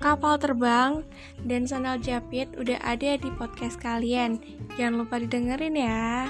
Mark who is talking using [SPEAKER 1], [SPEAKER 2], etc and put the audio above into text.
[SPEAKER 1] kapal terbang, dan sandal jepit udah ada di podcast kalian. Jangan lupa didengerin ya.